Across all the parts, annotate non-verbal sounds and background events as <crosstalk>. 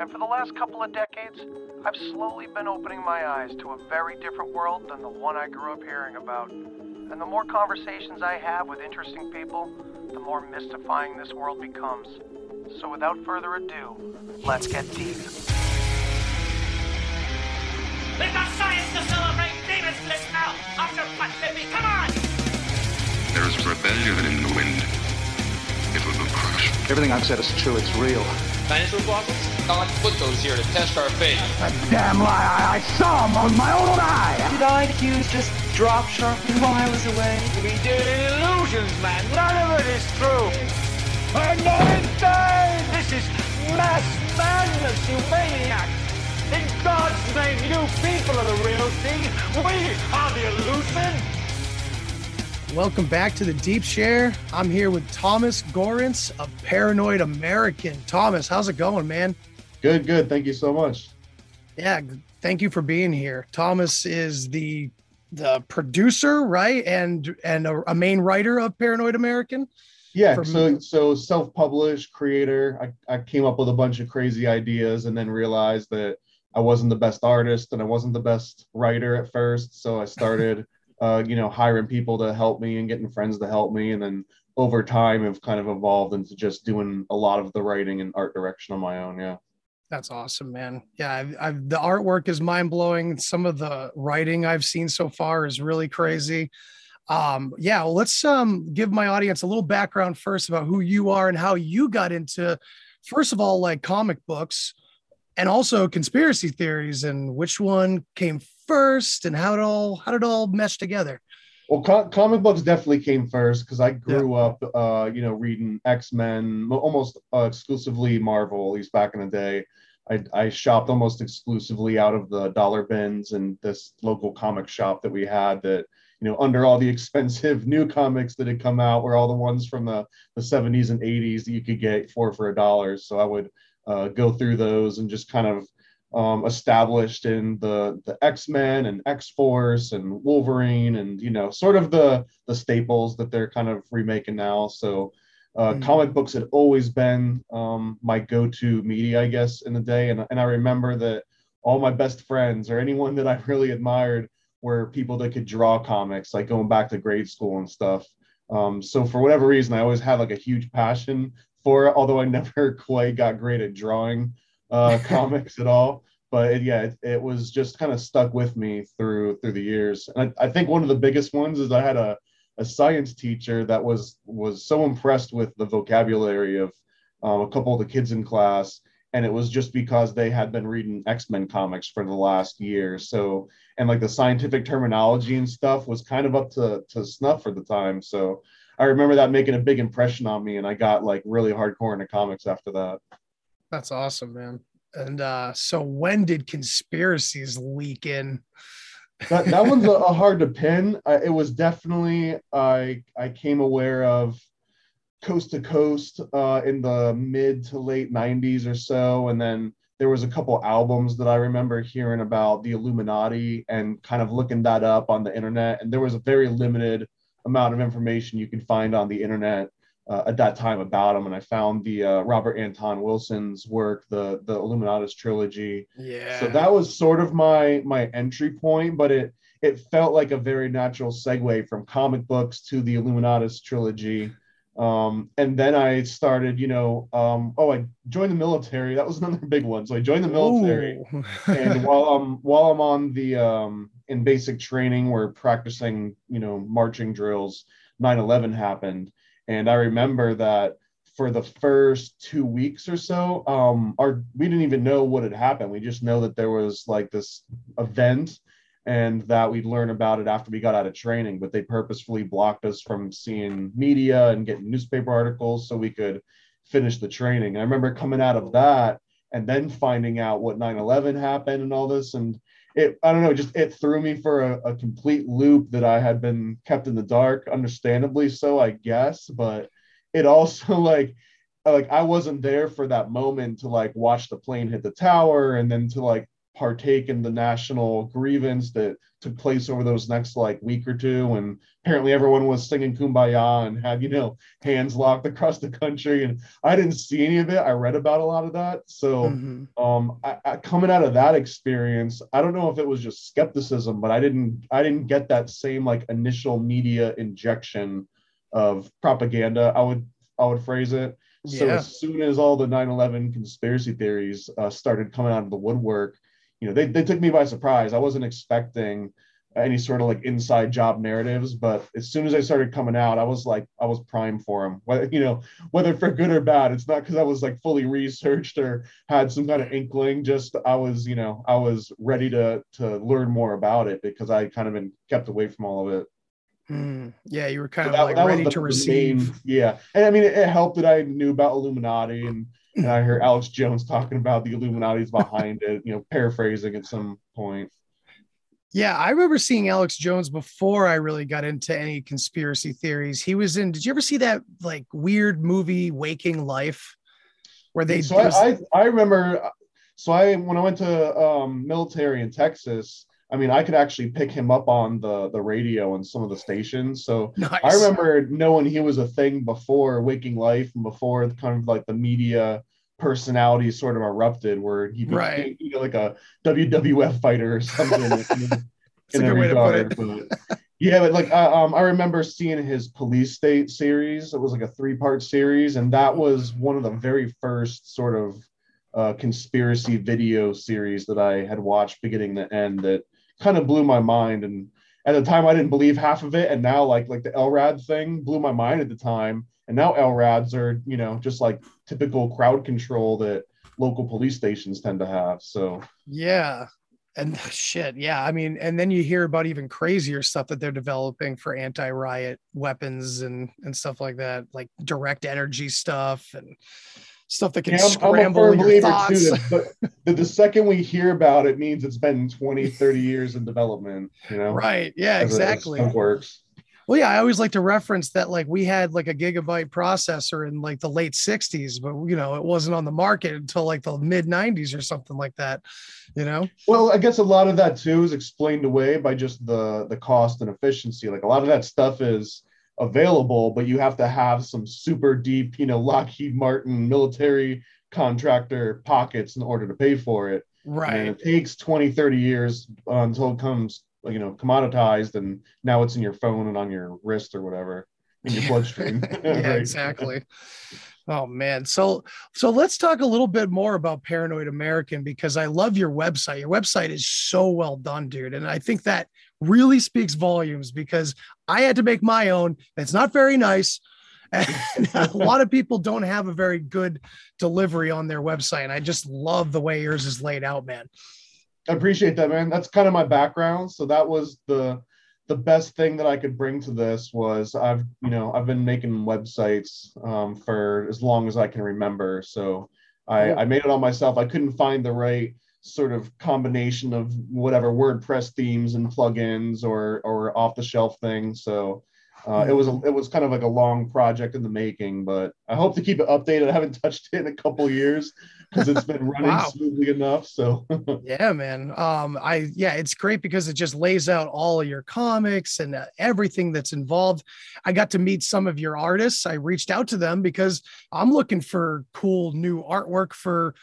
And for the last couple of decades, I've slowly been opening my eyes to a very different world than the one I grew up hearing about. And the more conversations I have with interesting people, the more mystifying this world becomes. So without further ado, let's get deep. We've got science to celebrate! Demons list now! After Punch Baby, come on! There's rebellion in the Everything I've said is true. It's real. Dinosaur fossils? God put those here to test our faith. A damn lie. I, I saw them with my own eye. Did IQs just drop sharply while I was away? We did illusions, man. None of it is true. I'm not insane! This is mass madness, you maniacs! In God's name, you people are the real thing. We are the illusion. Welcome back to the Deep Share. I'm here with Thomas Gorence of Paranoid American. Thomas, how's it going, man? Good, good. Thank you so much. Yeah, thank you for being here. Thomas is the the producer, right, and and a, a main writer of Paranoid American. Yeah, From- so so self-published creator. I, I came up with a bunch of crazy ideas and then realized that I wasn't the best artist and I wasn't the best writer at first. So I started <laughs> uh, you know, hiring people to help me and getting friends to help me. And then over time have kind of evolved into just doing a lot of the writing and art direction on my own. Yeah. That's awesome, man. Yeah, I've, I've, the artwork is mind blowing. Some of the writing I've seen so far is really crazy. Um, yeah, well, let's um, give my audience a little background first about who you are and how you got into, first of all, like comic books and also conspiracy theories and which one came first and how it all how did it all mesh together? Well, co- comic books definitely came first because I grew yeah. up, uh, you know, reading X Men, almost uh, exclusively Marvel, at least back in the day. I, I shopped almost exclusively out of the dollar bins and this local comic shop that we had that you know under all the <laughs> expensive new comics that had come out were all the ones from the, the 70s and 80s that you could get four for a dollar so i would uh, go through those and just kind of um, established in the the X Men and X Force and Wolverine and you know sort of the the staples that they're kind of remaking now. So uh, mm-hmm. comic books had always been um, my go-to media, I guess, in the day. And and I remember that all my best friends or anyone that I <laughs> really admired were people that could draw comics, like going back to grade school and stuff. Um, so for whatever reason, I always had like a huge passion for it, although I <laughs> never quite got great at drawing uh, <laughs> comics at all. But it, yeah, it, it, was just kind of stuck with me through through the years. And I, I think one of the biggest ones is I had a, a science teacher that was was so impressed with the vocabulary of um, a couple of the kids in class and it was just because they had been reading x-men comics for the last year so and like the scientific terminology and stuff was kind of up to, to snuff for the time so i remember that making a big impression on me and i got like really hardcore into comics after that that's awesome, man. And uh, so when did conspiracies leak in? that, that one's a, a hard to pin. Uh, it was definitely I I came aware of coast to coast uh, in the mid to late 90s or so and then there was a couple albums that i remember hearing about the illuminati and kind of looking that up on the internet and there was a very limited amount of information you could find on the internet uh, at that time about them and i found the uh, robert anton wilson's work the the illuminatus trilogy yeah so that was sort of my my entry point but it it felt like a very natural segue from comic books to the illuminatus trilogy um, and then I started, you know, um, oh, I joined the military. That was <laughs> another big one. So I joined the military, and <laughs> while I'm while I'm on the um, in basic training, we're practicing, you know, marching drills. 9/11 happened, and I remember that for the first two weeks or so, um, our we didn't even know what had happened. We just know that there was like this event and that we'd learn about it after we got out of training. But they purposefully blocked us from seeing media and getting newspaper articles so we could finish the training. And I remember coming out of that and then finding out what 9-11 happened and all this. And it, I don't know, just it threw me for a, a complete loop that I had been kept in the dark, understandably so, I guess. But it also <laughs> like like I wasn't there for that moment to like watch the plane hit the tower and then to like partake in the national grievance that took place over those next like week or two. And apparently everyone was singing kumbaya and had you know hands locked across the country. And i didn't see any of it. I read about a lot of that. So mm-hmm. um I, I, coming out of that experience i don't know if it was just skepticism but i didn't i didn't get that same like initial media injection of propaganda i would i would phrase it. So yeah. as soon as all the 9-11 conspiracy theories uh, started coming out of the woodwork you know, they, they took me by surprise. I wasn't expecting any sort of like inside job narratives, but as soon as I started coming out, I was like, I was primed for them. Whether you know, whether for good or bad, it's not because I was like fully researched or had some kind of inkling. Just I was, you know, I was ready to to learn more about it because I kind of been kept away from all of it. Mm, yeah, you were kind so of that, like that ready to receive. Main, yeah, and I mean, it, it helped that I knew about Illuminati and and I hear Alex Jones talking about the Illuminati's behind it, you know, paraphrasing at some point. Yeah, I remember seeing Alex Jones before I really got into any conspiracy theories. He was in. Did you ever see that like weird movie, Waking Life, where they? So I, I, I remember. So I when I went to um, military in Texas, I mean, I could actually pick him up on the the radio and some of the stations. So nice. I remember knowing he was a thing before Waking Life and before kind of like the media personality sort of erupted, where he became right. you know, like a WWF fighter or something. in, in <laughs> a regard, but yeah, but like uh, um, I remember seeing his Police State series. It was like a three part series, and that was one of the very first sort of uh, conspiracy video series that I had watched beginning to end. That kind of blew my mind. And at the time, I didn't believe half of it, and now like like the LRAD thing blew my mind at the time. And now LRADs are you know just like typical crowd control that local police stations tend to have. So yeah, and <laughs> shit yeah i mean and then you hear about even crazier stuff that they're developing for anti-riot weapons and and stuff like that like direct energy stuff and stuff that can yeah, scramble I'm a your thoughts. Too, but the, the, second we hear about it means it's been 20, 30 years in development, you know? Right. Yeah, exactly. It, works. Well, yeah, I always like to reference that like we had like a gigabyte processor in like the late 60s, but you know, it wasn't on the market until like the mid 90s or something like that, you know? Well, I guess a lot of that too is explained away by just the the cost and efficiency. Like a lot of that stuff is available, but you have to have some super deep, you know, <laughs> Lockheed Martin military contractor pockets in order to pay for it. Right. And it takes 20, 30 years until it comes, you know, commoditized and now it's in your phone and on your wrist or whatever in your bloodstream. <laughs> <laughs> yeah, right. exactly. Oh man. So so let's talk a little bit more about Paranoid American because I love your website. Your website is so well done, dude. And I think that really speaks volumes because I had to make my own. It's not very nice. <laughs> And a lot of people don't have a very good delivery on their website. And I just love the way yours is laid out, man. I appreciate that, man. That's kind of my background. So that was the the best thing that I could bring to this was I've you know I've been making websites um, for as long as I can remember. So I, I made it on myself. I couldn't find the right sort of combination of whatever WordPress themes and plugins or or off the shelf things. So uh, it was a, it was kind of like a long project in the making, but I hope to keep it updated. I haven't touched it in a couple years because it's been <laughs> running wow. smoothly enough. So <laughs> yeah, man. Um, I yeah, it's great because it just lays out all of your comics and uh, everything that's involved. I got to meet some of your artists. I reached out to them because I'm looking for cool new artwork for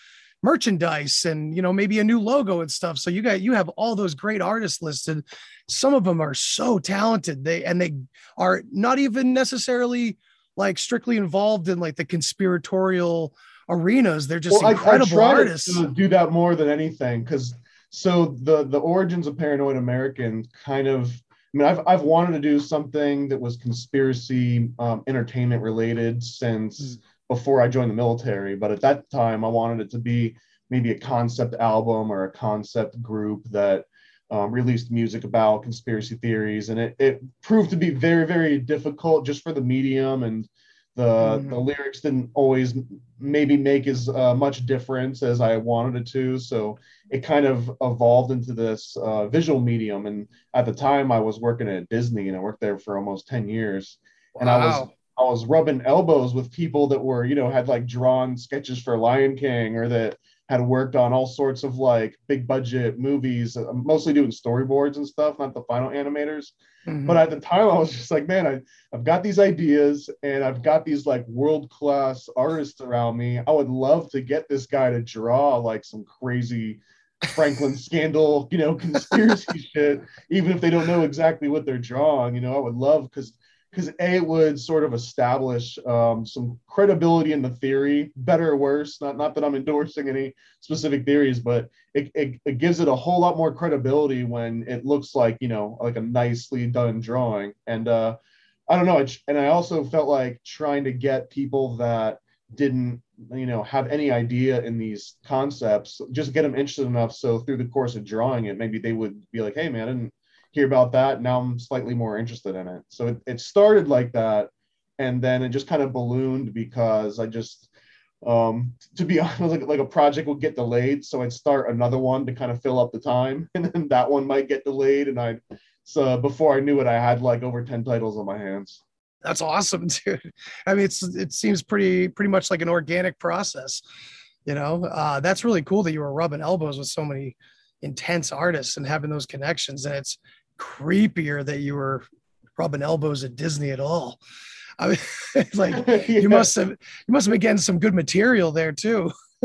merchandise and you know maybe a new logo and stuff. So you got you have all those great artists listed. Some of them are so talented. They and they are not even necessarily like strictly involved in like the conspiratorial arenas. They're just well, incredible I, I artists to do that more than anything because so the the origins of paranoid american kind of I mean, I've, I've wanted to do something that was conspiracy um, entertainment related since mm before I joined the military. But at that time, I wanted it to be maybe a concept album or a concept group that um, released music about conspiracy theories. And it, it proved to be very, very difficult just for the medium and the, mm-hmm. the lyrics didn't always maybe make as uh, much difference as I wanted it to. So it kind of evolved into this uh, visual medium. And at the time, I was working at Disney and I worked there for almost 10 years. Wow. And I was I was rubbing elbows with people that were, you know, had like drawn sketches for Lion King or that had worked on all sorts of like big budget movies, uh, mostly doing storyboards and stuff, not the final animators. Mm-hmm. But at the time, I was just like, man, I, I've got these ideas and I've got these like world class artists around me. I would love to get this guy to draw like some crazy Franklin scandal, you know, <laughs> conspiracy shit, even if they don't know exactly what they're drawing. You know, I would love because because a it would sort of establish um, some credibility in the theory, better or worse. Not not that I'm endorsing any specific theories, but it, it, it gives it a whole lot more credibility when it looks like you know like a nicely done drawing. And uh, I don't know. and I also felt like trying to get people that didn't you know have any idea in these concepts just get them interested enough so through the course of drawing it maybe they would be like hey man hear about that. Now I'm slightly more interested in it. So it, it started like that. And then it just kind of ballooned because I just, um, to be <laughs> honest, like, like a project would get delayed. So I'd start another one to kind of fill up the time. <laughs> And then that one might get delayed. And I, so before I knew it, I had like over 10 titles on my hands. That's awesome, <laughs> dude. I mean, it's, it seems pretty, pretty much like an organic process. You know, uh, that's really cool that you were rubbing elbows with so many intense artists and having those connections. And it's creepier that you were rubbing elbows at Disney at all. I mean, <laughs> like <laughs> yeah. you must have you must have been getting some good material there too. <laughs>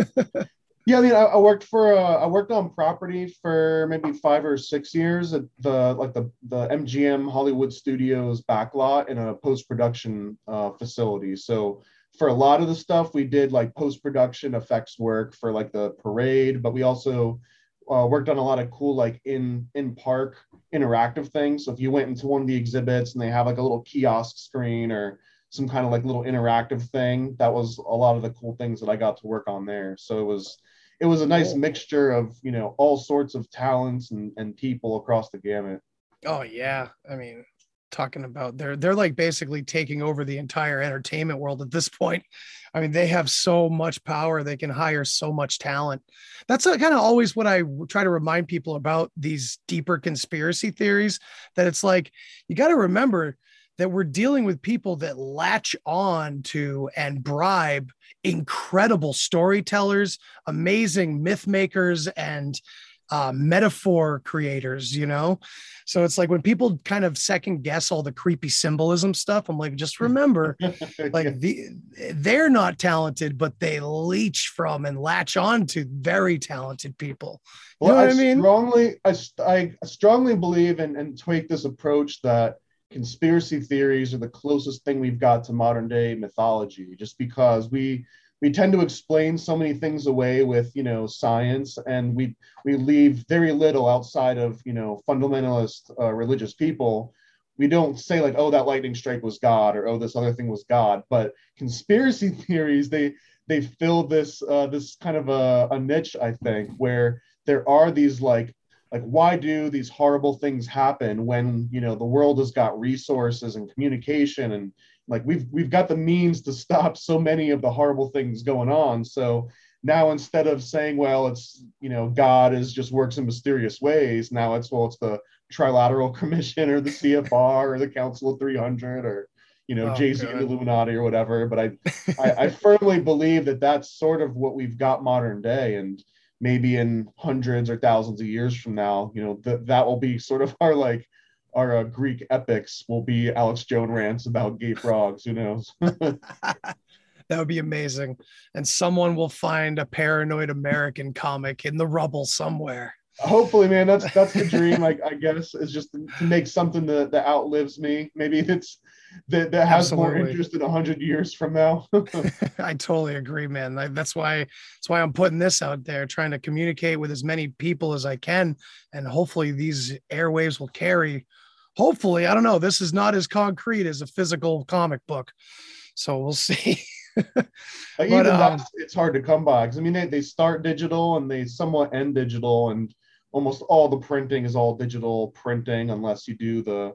yeah, I mean, I, I worked for uh, I worked on property for maybe five or six years at the like the the MGM Hollywood Studios backlot in a post production uh, facility. So for a lot of the stuff, we did like post production effects work for like the parade, but we also uh, worked on a lot of cool like in in park interactive things. So if you went into one of the exhibits and they have like a little kiosk screen or some kind of like little interactive thing, that was a lot of the cool things that I got to work on there. So it was it was a nice mixture of you know all sorts of talents and, and people across the gamut. Oh yeah, I mean talking about they're they're like basically taking over the entire entertainment world at this point i mean they have so much power they can hire so much talent. That's uh, kind of always what i try to remind people about these deeper conspiracy theories that it's like you got to remember that we're dealing with people that latch on to and bribe incredible storytellers amazing myth makers and uh, metaphor creators, you know? So it's like when people kind of second guess all the creepy symbolism stuff, I'm like, just remember, <laughs> like the they're not talented, but they leech from and latch on to very talented people. You well, I, I, mean? Strongly, I, I strongly believe and, and take this approach that conspiracy theories are the closest thing we've got to modern day mythology, just because we we tend to explain so many things away with you know science and we we leave very little outside of you know fundamentalist uh, religious people. We don't say like oh that lightning strike was god or oh this other thing was god but conspiracy <laughs> theories they they fill this uh, this kind of a, a niche i think where there are these like like why do these horrible things happen when you know the world has got resources and communication and like we've we've got the means to stop so many of the horrible things going on. So now instead of saying well it's you know god is just works in mysterious ways now it's well it's the Trilateral <laughs> Commission or the CFR or the Council of 300 or you know Oh, Jay Z and Illuminati or whatever. But I, <laughs> I I firmly believe that that's sort of what we've got modern day, and maybe in hundreds or thousands of years from now, you know that that will be sort of our like our uh, Greek epics will be Alex Jones rants about gay frogs. Who knows? <laughs> That would be amazing. And someone will find a paranoid American comic in the rubble somewhere. Hopefully, man, that's that's the dream. I, I guess is just to make something that, that outlives me. Maybe it's that that has more interest in hundred years from now. <laughs> <laughs> I totally agree, man. I, that's why that's why I'm putting this out there, trying to communicate with as many people as I can, and hopefully these airwaves will carry. Hopefully, I don't know. This is not as concrete as a physical comic book, so we'll <laughs> see. Even um, that's it's hard to come by because I mean they, they start digital and they somewhat end digital and almost all the printing is all digital printing unless you do the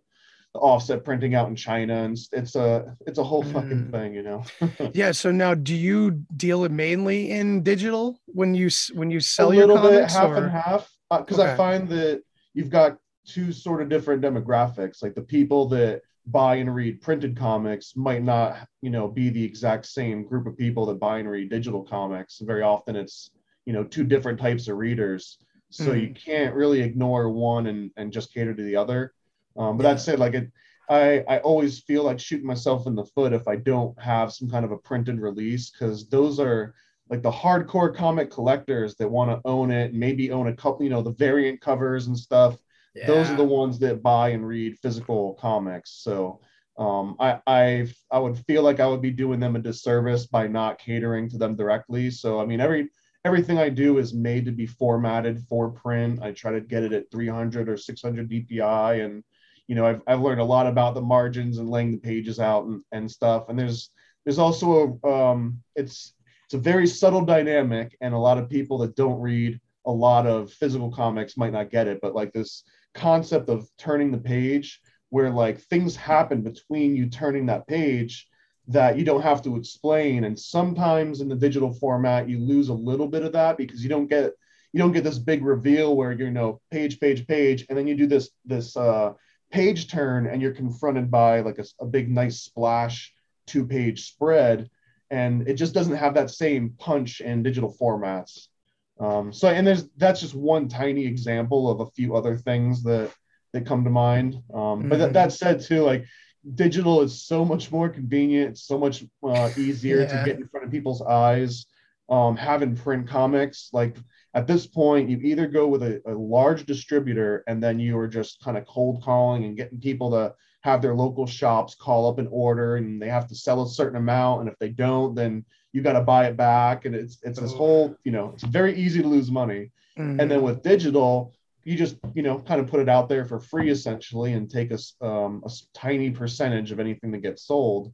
offset printing out in China and it's- a it's a whole fucking Mm. thing, you know. <laughs> yeah. So now, do you deal it mainly in digital when you when you a sell your little bit half or- and half because I Okay. find that you've got two sort of different demographics like the people that buy and read printed comics might not you know be the exact same group of people that buy and read digital comics very often it's you know two different types of readers so you can't really ignore one and and just cater to the other um, but that said like it I, I always feel like shooting myself in the foot if I don't have some kind of a printed release because those are like the hardcore comic collectors that want to own it, maybe own a couple, you know, the variant covers and stuff. Those are the ones that buy and read physical comics. So um, I, I I would feel like I would be doing them a disservice by not catering to them directly. So I mean, every everything I do is made to be formatted for print. I try to get it at 300 or 600 DPI, and you know, I've I've learned a lot about the margins and laying the pages out and, and stuff. And there's there's also a um, it's it's a very subtle dynamic, and a lot of people that don't read a lot of physical comics might not get it. But like this concept of turning the page, where like things happen between you turning that page that you don't have to explain. And sometimes in the digital format, you lose a little bit of that because you don't get you don't get this big reveal where you know page page page and then you do this this uh page turn and you're confronted by like a, a big nice splash two page spread and it just doesn't have that same punch in digital formats um, so and there's that's just one tiny example of a few other things that that come to mind um, but that, Mhm. that said too like digital is so much more convenient so much uh, easier Yeah. to get in front of people's eyes um, having print comics like at this point you either go with a, a large distributor and then you are just kind of cold calling and getting people to have their local shops call up an order and they have to sell a certain amount. And if they don't then you got to buy it back. And it's it's this whole you know it's very easy to lose money. Mhm. and then with digital you just you know kind of put it out there for free essentially and take a, s- um, a s- tiny percentage of anything that gets sold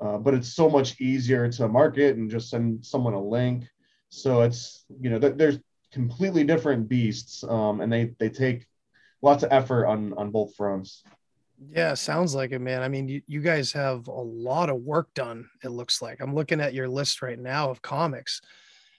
uh, but it's so much easier to market and just send someone a link so it's you know th- there's completely different beasts um, and they they take lots of effort on on both fronts Yeah, sounds like it, man. I mean, you, you guys have a lot of work done, it looks like. I'm looking at your list right now of comics.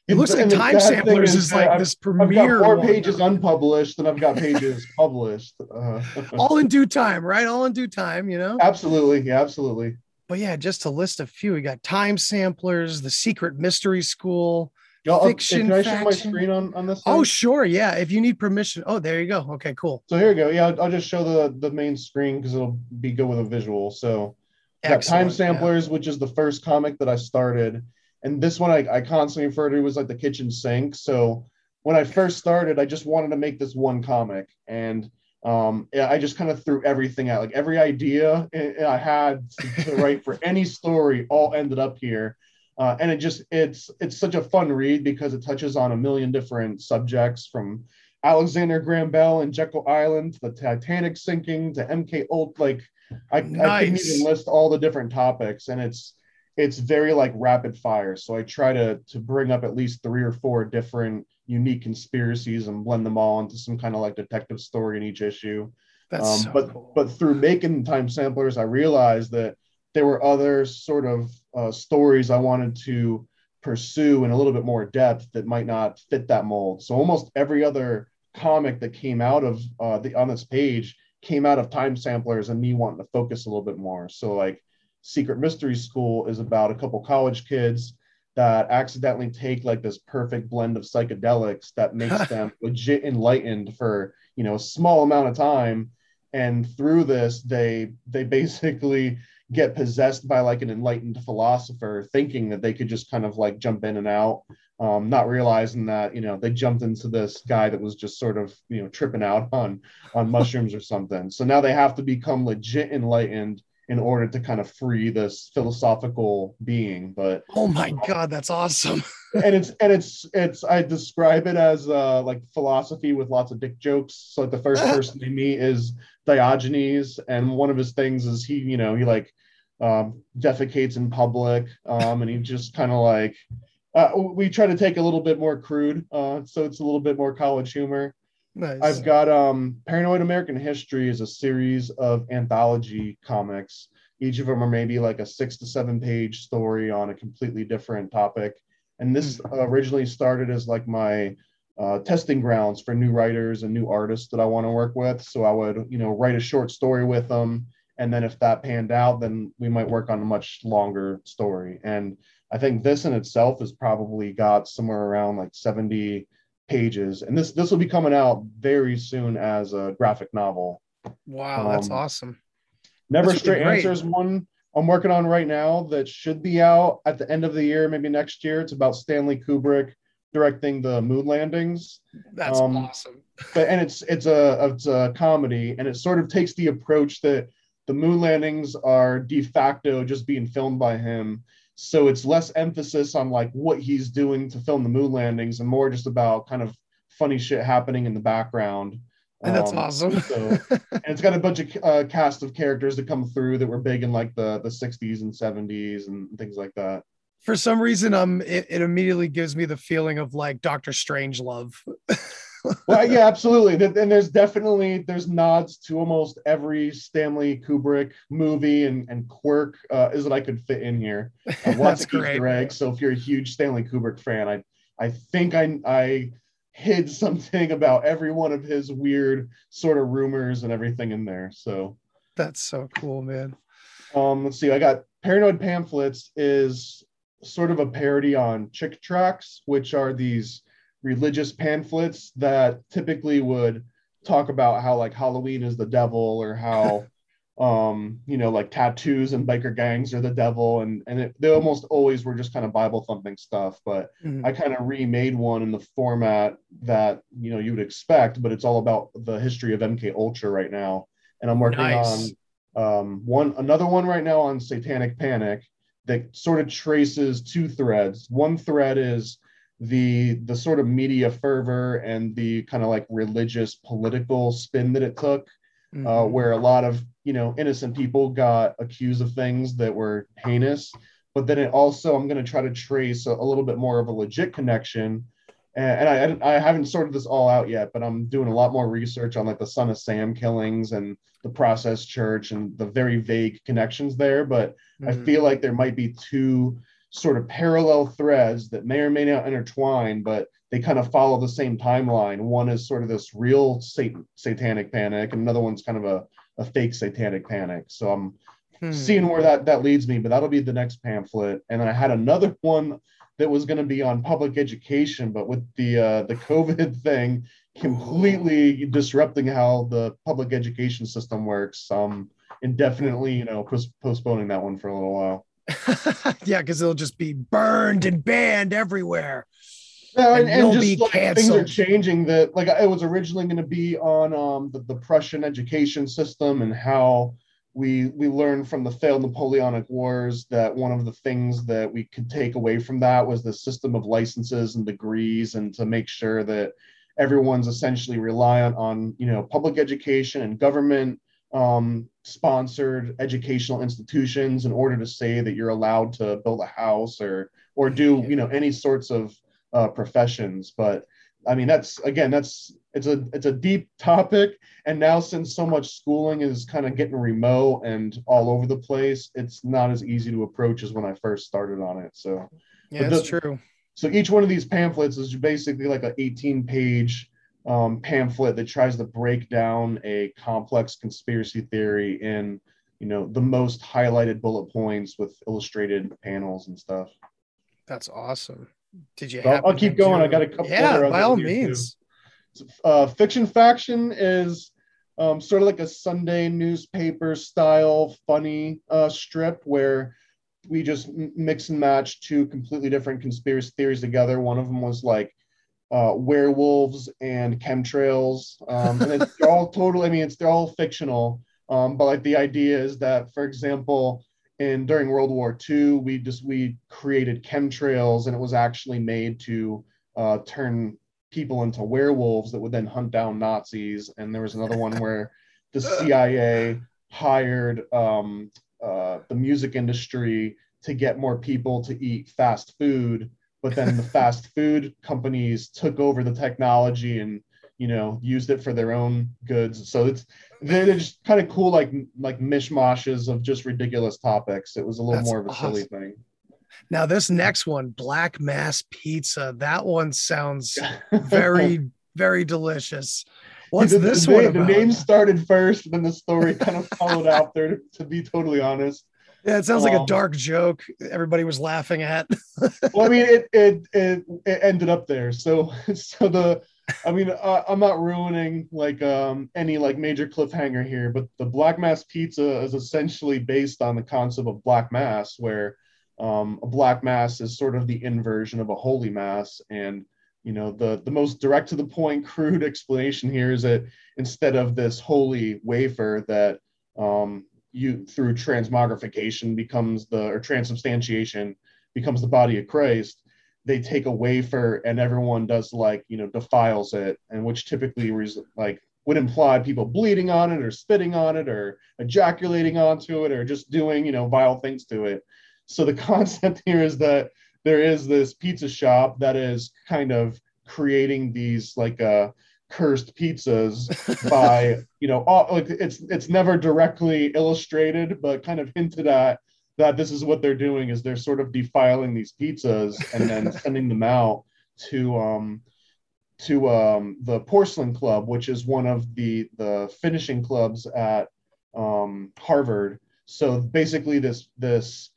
It looks like and Time Samplers is, that like I've- this I've got more one pages unpublished than I've got pages <laughs> published. Uh, all in due time, right? All in due time, you know? absolutely, yeah, absolutely. But yeah, just to list a few, we got Time Samplers, The Secret Mystery School, Y'all, Fiction can I share my screen on on this? Oh, sure. Yeah. If you need permission. Oh, there you go. Okay, cool. So here we go. Yeah, I'll, I'll just show the the main screen because it'll be good with a visual. So got Time Excellent, yeah. Samplers, which is the first comic that I started, and this one I, I constantly refer to as like the kitchen sink. So when I first started, I just wanted to make this one comic, and um, yeah, I just kind of threw everything out, like every idea I had to, <laughs> write for any story, all ended up here. Uh, and it just it's it's such a fun read because it touches on a million different subjects from Alexander Graham Bell and Jekyll Island to the Titanic sinking to MK Ult. Like I, I couldn't even list all the different topics, and it's it's very like rapid fire. So I try to to bring up at least three or four different unique conspiracies and blend them all into some kind of like detective story in each issue. That's Um, so but cool. but through making time samplers, I realized that there were other sort of uh, stories I wanted to pursue in a little bit more depth that might not fit that mold. So almost every other comic that came out of uh, the on this page came out of time samplers and me wanting to focus a little bit more. So like Secret Mystery School is about a couple college kids that accidentally take like this perfect blend of psychedelics that makes <laughs> them legit enlightened for you know a small amount of time. And through this they they basically get possessed by like an enlightened philosopher thinking that they could just kind of like jump in and out um, not realizing that you know they jumped into this guy that was just sort of you know tripping out on on <laughs> mushrooms or something. So now they have to become legit enlightened in order to kind of free this philosophical being but oh my god that's awesome. <laughs> and it's and it's it's i describe it as uh like philosophy with lots of dick jokes. So like the first <laughs> person they meet is diogenes and one of his things is he you know he like um defecates in public um and he just kind of like uh, we try to take a little bit more crude uh so it's a little bit more college humor nice. I've got um Paranoid American History is a series of anthology comics. Each of them are maybe like a six to seven page story on a completely different topic. And this originally started as like my uh, testing grounds for new writers and new artists that I want to work with. So I would, you know, write a short story with them. And then if that panned out, then we might work on a much longer story. And I think this in itself has probably got somewhere around like 70 pages. And this this will be coming out very soon as a graphic novel. Wow that's um, awesome. Never that's straight answers one i'm working on right now that should be out at the end of the year maybe next year. It's about stanley kubrick directing the moon landings. That's um, awesome. <laughs> but and it's it's a it's a comedy and it sort of takes the approach that the moon landings are de facto just being filmed by him so it's less emphasis on like what he's doing to film the moon landings and more just about kind of funny shit happening in the background. And that's um, awesome. so, and it's got a bunch of uh, cast of characters that come through that were big in like the the 60s and 70s and things like that. For some reason, um, it, it immediately gives me the feeling of like Doctor Strangelove. <laughs> well, yeah, absolutely. And there's definitely there's nods to almost every Stanley Kubrick movie and, and quirk uh, is that I could fit in here. Uh, lots of great. Easter eggs. So if you're a huge Stanley Kubrick fan, I I think I I hid something about every one of his weird sort of rumors and everything in there. So that's so cool, man. Um, let's see. I got Paranoid Pamphlets is sort of a parody on Chick Tracts, which are these religious pamphlets that typically would talk about how like Halloween is the devil or how <laughs> um you know like tattoos and biker gangs are the devil and and it, they almost always were just kind of bible thumping stuff but mm-hmm. i kind of remade one in the format that you know you would expect but it's all about the history of mk ultra right now and i'm working nice. on um one another one right now on satanic panic that sort of traces two threads one thread is the the sort of media fervor and the kind of like religious political spin that it took uh, mm-hmm. uh, where a lot of you know innocent people got accused of things that were heinous but then it also i'm going to try to trace a, a, little bit more of a legit connection and, and I, I haven't sorted this all out yet but i'm doing a lot more research on like the son of sam killings and the process church and the very vague connections there but mm-hmm. i feel like there might be two sort of parallel threads that may or may not intertwine, but they kind of follow the same timeline. One is sort of this real satan, satanic panic, and another one's kind of a, a fake satanic panic. So I'm hmm. seeing where that that leads me, but that'll be the next pamphlet. And then I had another <laughs> one that was going to be on public education, but with the uh, the COVID <laughs> thing completely disrupting how the public education system works, um, indefinitely, you know, pos- postponing that one for a little while. <laughs> yeah, because it'll just be burned and banned everywhere. Yeah, and, and, and just like, things are changing. That like it was originally going to be on um, the, the Prussian education system and how we we learned from the failed Napoleonic Wars that one of the things that we could take away from that was the system of licenses and degrees, and to make sure that everyone's essentially reliant on you know public education and government um, sponsored educational institutions in order to say that you're allowed to build a house or or do you know any sorts of uh, professions. But i mean that's again that's it's a it's a deep topic. And now since so much schooling is kind of getting remote and all over the place it's not as easy to approach as when i first started on it. So yeah that's the, true. so each one of these pamphlets is basically like an 18 page um, pamphlet that tries to break down a complex conspiracy theory in you know the most highlighted bullet points with illustrated panels and stuff. That's awesome. Did you? So I'll keep going. I got a couple. Yeah, by all means. Uh, Fiction Faction is um, sort of like a Sunday newspaper style funny uh, strip where we just mix and match two completely different conspiracy theories together. One of them was like uh, werewolves and chemtrails, um, and it's all totally. I mean, it's they're all fictional, um, but like the idea is that, for example, in during World War II, we just we created chemtrails, and it was actually made to uh, turn people into werewolves that would then hunt down Nazis. And there was another one where the CIA hired um, uh, the music industry to get more people to eat fast food, but then the fast food companies took over the technology and you know used it for their own goods. So it's they're just kind of cool, like like mishmashes of just ridiculous topics. It was a little That's more of a awesome. silly thing. Now this next one, Black Mass Pizza. That one sounds <laughs> very, very delicious. What's the, this the, one about? The name started first, then the story kind of followed after. To be totally honest, yeah, it sounds like a Um, dark joke. Everybody was laughing at. <laughs> well, I mean, it it it, it ended up there. So <laughs> so the I mean, uh, I'm not ruining like um any like major cliffhanger here, but the Black Mass Pizza is essentially based on the concept of Black Mass, where um, a Black Mass is sort of the inversion of a Holy Mass, and you know the the most direct to the point, <laughs> crude explanation here is that instead of this holy wafer that um, you through transmogrification becomes the or transubstantiation becomes the body of Christ, they take a wafer and everyone does like you know defiles it, and which typically res- like would imply people bleeding on it or spitting on it or ejaculating onto it or just doing you know vile things to it. So the <laughs> concept here is that there is this pizza shop that is kind of creating these like uh cursed pizzas <laughs> by you know all, like it's it's never directly illustrated but kind of hinted at that this is what they're doing is they're sort of defiling these pizzas and then <laughs> sending them out to um to um the Porcellian club which is one of the the finishing clubs at um harvard. So basically this this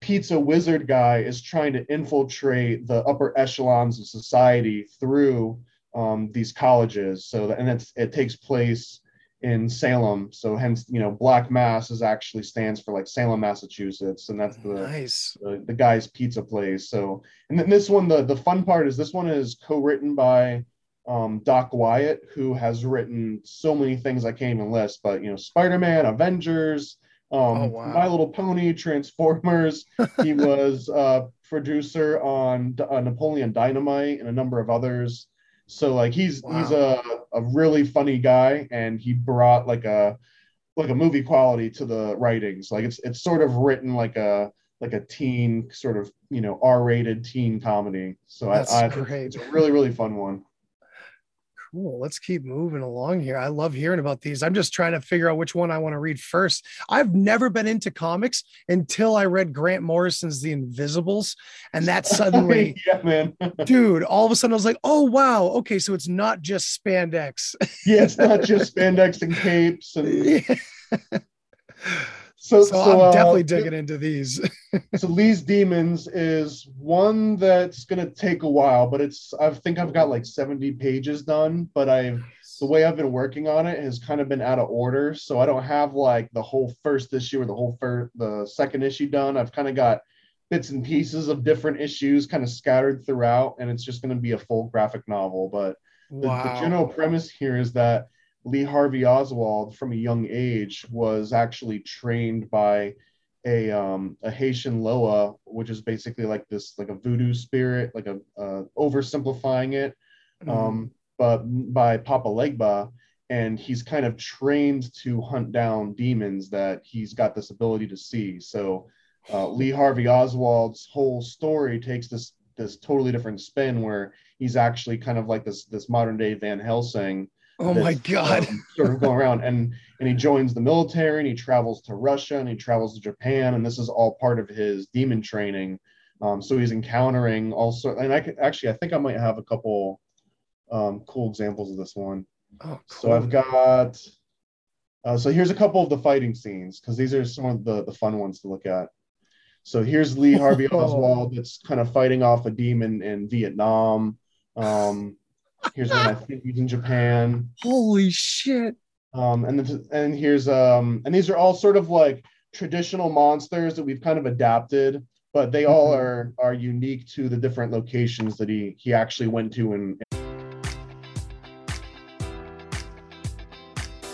pizza wizard guy is trying to infiltrate the upper echelons of society through um, these colleges. So that, and it's, it takes place in Salem. So hence, you know, Black Mass is actually stands for like Salem, Massachusetts, and that's the nice the, the guy's pizza place. So and then this one, the the fun part is this one is co-written by um, Doc Wyatt, who has written so many things I can't even list, but you know, Spider-Man, Avengers, um, Oh, wow. My Little Pony, Transformers. he <laughs> was uh, producer on uh, Napoleon Dynamite and a number of others. So like he's he's a, a really funny guy, and he brought like a like a movie quality to the writings. Like it's it's sort of written like a like a teen sort of you know R-rated teen comedy. So That's I, I great. it's a really really fun one. Cool. Let's keep moving along here. I love hearing about these. I'm just trying to figure out which one I want to read first. I've never been into comics until I read Grant Morrison's The Invisibles. And that <laughs> suddenly, yeah, man. <laughs> dude, all of a sudden I was like, oh, wow. Okay. So it's not just spandex. yeah, it's not <laughs> just spandex and capes and so, So, so, I'm uh, definitely digging into these. <laughs> so Lee's Demons is one that's gonna take a while, but it's I think I've got like 70 pages done, but I've the way I've been working on it has kind of been out of order. So I don't have like the whole first issue or the whole first the second issue done. I've kind of got bits and pieces of different issues kind of scattered throughout, and it's just gonna be a full graphic novel. But the, Wow. the general premise here is that Lee Harvey Oswald, from a young age, was actually trained by a um, a Haitian Loa, which is basically like this like a voodoo spirit, like a uh, oversimplifying it, um, but by Papa Legba, and he's kind of trained to hunt down demons that he's got this ability to see. So uh, Lee Harvey Oswald's whole story takes this this totally different spin where he's actually kind of like this this modern day Van Helsing. Oh my God. um, <laughs> sort of going around and and he joins the military and he travels to Russia and he travels to Japan and this is all part of his demon training. Um, so he's encountering also and I could actually I think I might have a couple um, cool examples of this one. Oh, So I've got. Uh, so here's a couple of the fighting scenes because these are some of the the fun ones to look at. So here's Lee Harvey <laughs> Oswald that's kind of fighting off a demon in Vietnam. Um, here's one I think he's in Japan. Holy shit. Um, and then, and here's um, and these are all sort of like traditional monsters that we've kind of adapted, but they all Mhm. are are unique to the different locations that he he actually went to and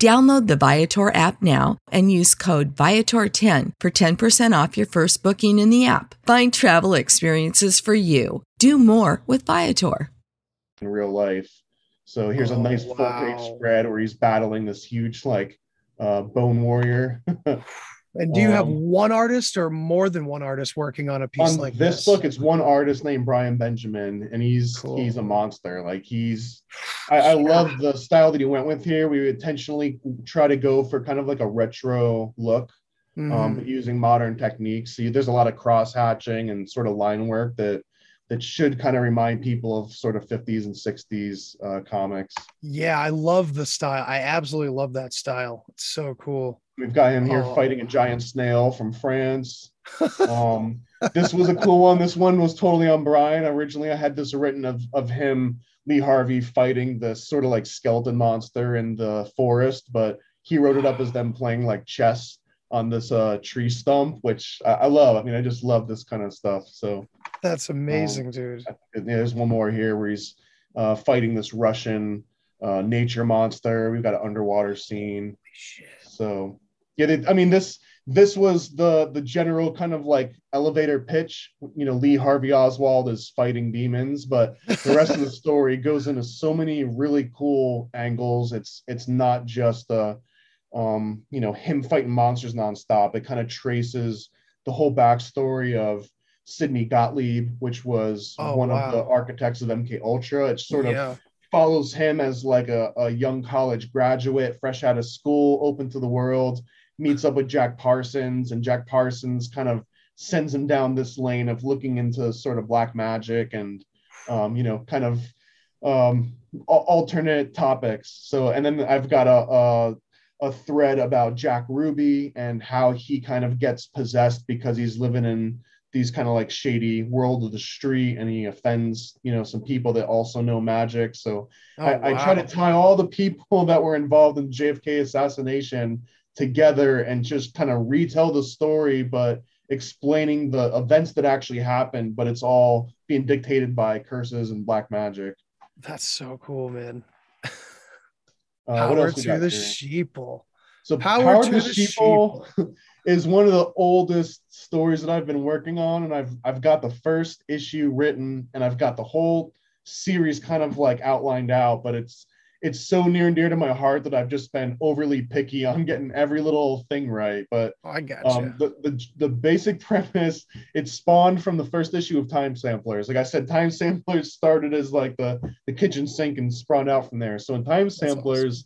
Download the Viator app now and use code Viator10 for 10% off your first booking in the app. Find travel experiences for you. Do more with Viator. in real life. So here's a Oh, nice full page spread where he's battling this huge like uh, bone warrior. <laughs> And do you have Um, one artist or more than one artist working on a piece On like this, this? book, it's one artist named Brian Benjamin, and he's Cool. he's a monster. Like he's, <sighs> I, I love the style that he went with here. We intentionally try to go for kind of like a retro look, um, Mhm. but using modern techniques. See, there's a lot of cross hatching and sort of line work that that should kind of remind people of sort of 50s and 60s uh, comics. Yeah, I love the style. I absolutely love that style. It's so cool. We've got him here Oh. fighting a giant snail from France. <laughs> Um, this was a cool one. This one was totally on Brian. Originally, I had this written of of him, Lee Harvey, fighting this sort of like skeleton monster in the forest, but he wrote it up as them playing like chess on this uh, tree stump, which I, I love. I mean, I just love this kind of stuff. So That's amazing, Um, dude. and there's one more here where he's uh, fighting this Russian uh, nature monster. We've got an underwater scene. So yeah, they, I mean this this was the the general kind of like elevator pitch. You know, Lee Harvey Oswald is fighting demons, but the rest of the <laughs> story goes into so many really cool angles. It's it's not just uh um you know him fighting monsters nonstop. It kind of traces the whole backstory of Sidney Gottlieb, which was Oh, one wow. of the architects of MK Ultra. It sort of follows him as like a, a young college graduate, fresh out of school, open to the world, meets up with Jack Parsons, and Jack Parsons kind of sends him down this lane of looking into sort of black magic and, um, you know, kind of um, alternate topics. So, and then I've got a, a a thread about Jack Ruby and how he kind of gets possessed because he's living in these kind of like shady world of the street and he offends you know some people that also know magic. So Oh, I, I try to tie all the people <laughs> that were involved in the jfk assassination together and just kind of retell the story but explaining the events that actually happened but it's all being dictated by curses and black magic. That's so cool, man. <laughs> uh, Power to the here? sheeple. So Power Power, to to the Sheeple <laughs> is one of the oldest stories that I've been working on, and I've I've got the first issue written, and I've got the whole series kind of like outlined out, but it's it's so near and dear to my heart that I've just been overly picky on getting every little thing right. But I got um, the, the the basic <laughs> premise it spawned from the first issue of Time Samplers. Like I said, Time Samplers started as like the the kitchen sink and sprung out from there. So in Time Samplers,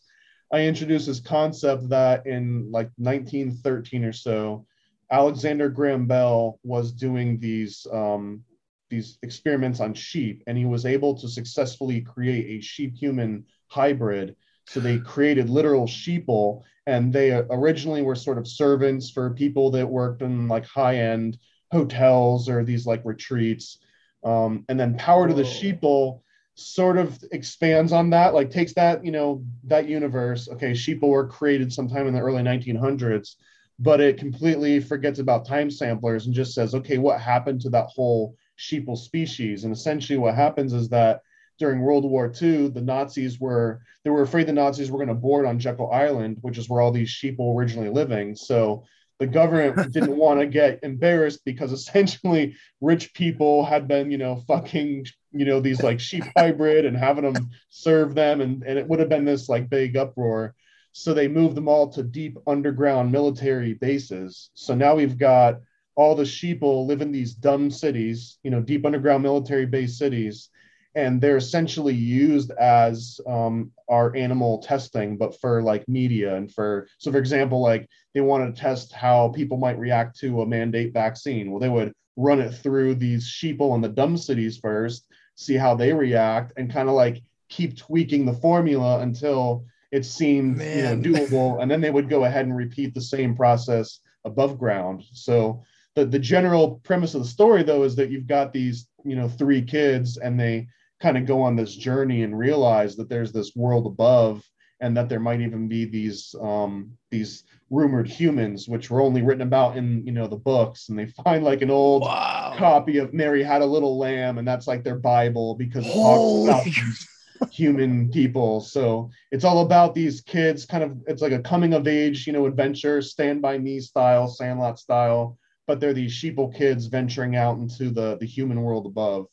awesome. I introduced this concept that in like 1913 or so, Alexander Graham Bell was doing these um, these experiments on sheep, and he was able to successfully create a sheep human hybrid. So they created literal sheeple, and they originally were sort of servants for people that worked in like high end hotels or these like retreats. Um, and then Power to the Sheeple sort of expands on that, like takes that, you know, that universe. Okay, sheeple were created sometime in the early 1900s, but it completely forgets about time samplers and just says, okay, what happened to that whole sheeple species? And essentially, what happens is that during World War II, the Nazis were they were afraid the Nazis were going to board on Jekyll Island, which is where all these sheep were originally living. So the government <laughs> didn't want to get embarrassed because essentially rich people had been, you know, fucking, you know, these like sheep <laughs> hybrid and having them serve them, and, and it would have been this like big uproar. So they moved them all to deep underground military bases. So now we've got all the sheeple live in these dumb cities, you know, deep underground military base cities and they're essentially used as um, our animal testing but for like media and for so for example like they want to test how people might react to a mandate vaccine. Well they would run it through these sheeple in the dumb cities first see how they react and kind of like keep tweaking the formula until it seemed you know doable and then they would go ahead and repeat the same process above ground. So the, the general premise of the story though is that you've got these you know three kids and they kind of go on this journey and realize that there's this world above and that there might even be these um, these rumored humans which were only written about in you know the books. And they <laughs> find like an old wow. copy of mary had a little lamb and that's like their bible because it talks about <laughs> human people. So it's all about these kids kind of it's like a coming of age you know adventure stand by me style sandlot style. But they're these sheeple kids venturing out into the the human world above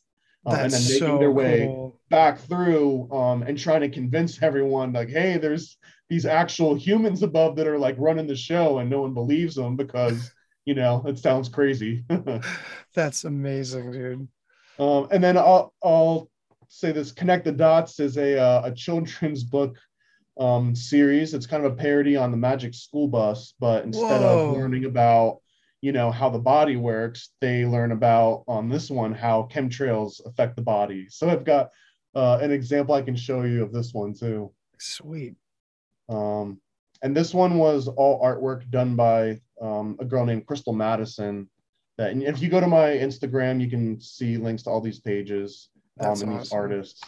um, and then making so their way cool. back through um, and trying to convince everyone like hey there's these actual humans above that are like running the show and no one believes them because you know it sounds crazy <laughs> that's amazing dude um, and then I'll, I'll say this connect the dots is a, uh, a children's book um, series it's kind of a parody on the magic school bus but instead Whoa. of learning about you know how the body works they learn about on this one how chemtrails affect the body. So i've got uh, an example i can show you of this one too. Sweet. Um, and this one was all artwork done by um, a girl named crystal madison that and if you go to my instagram you can see links to all these pages um, and awesome. these artists.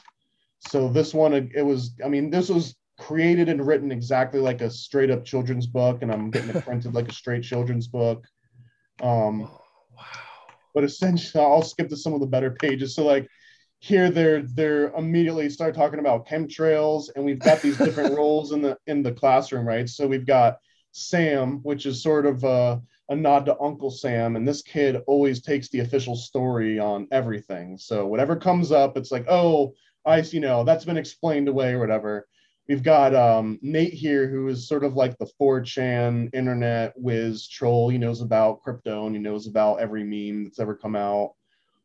So this one it was i mean this was created and written exactly like a straight up children's book and i'm getting it <laughs> printed like a straight children's book um, oh, wow. But essentially, I'll skip to some of the better pages. So like here, they're they're immediately start talking about chemtrails, and we've got these different <laughs> roles in the in the classroom, right? So we've got Sam, which is sort of a, a nod to Uncle Sam, and this kid always takes the official story on everything. So whatever comes up, it's like, oh, I, you know, that's been explained away or whatever. We've got um, Nate here, who is sort of like the 4chan internet whiz troll. He knows about crypto and he knows about every meme that's ever come out.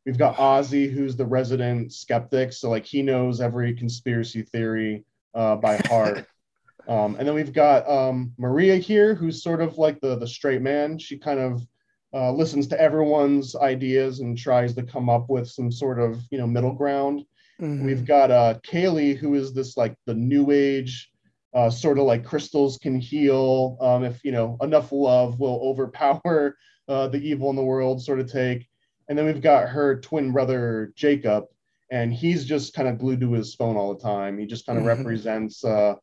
We've got Ozzy, who's the resident skeptic. So, like, he knows every conspiracy theory uh, by heart. <laughs> um, and then we've got um, Maria here, who's sort of like the, the straight man. She kind of uh, listens to everyone's ideas and tries to come up with some sort of, you know, middle ground. Mm-hmm. We've got uh, Kaylee, who is this like the new age, uh, sort of like crystals can heal. Um, if you know enough love will overpower uh, the evil in the world, sort of take. And then we've got her twin brother Jacob, and he's just kind of glued to his phone all the time. He just kind of mm-hmm. represents uh,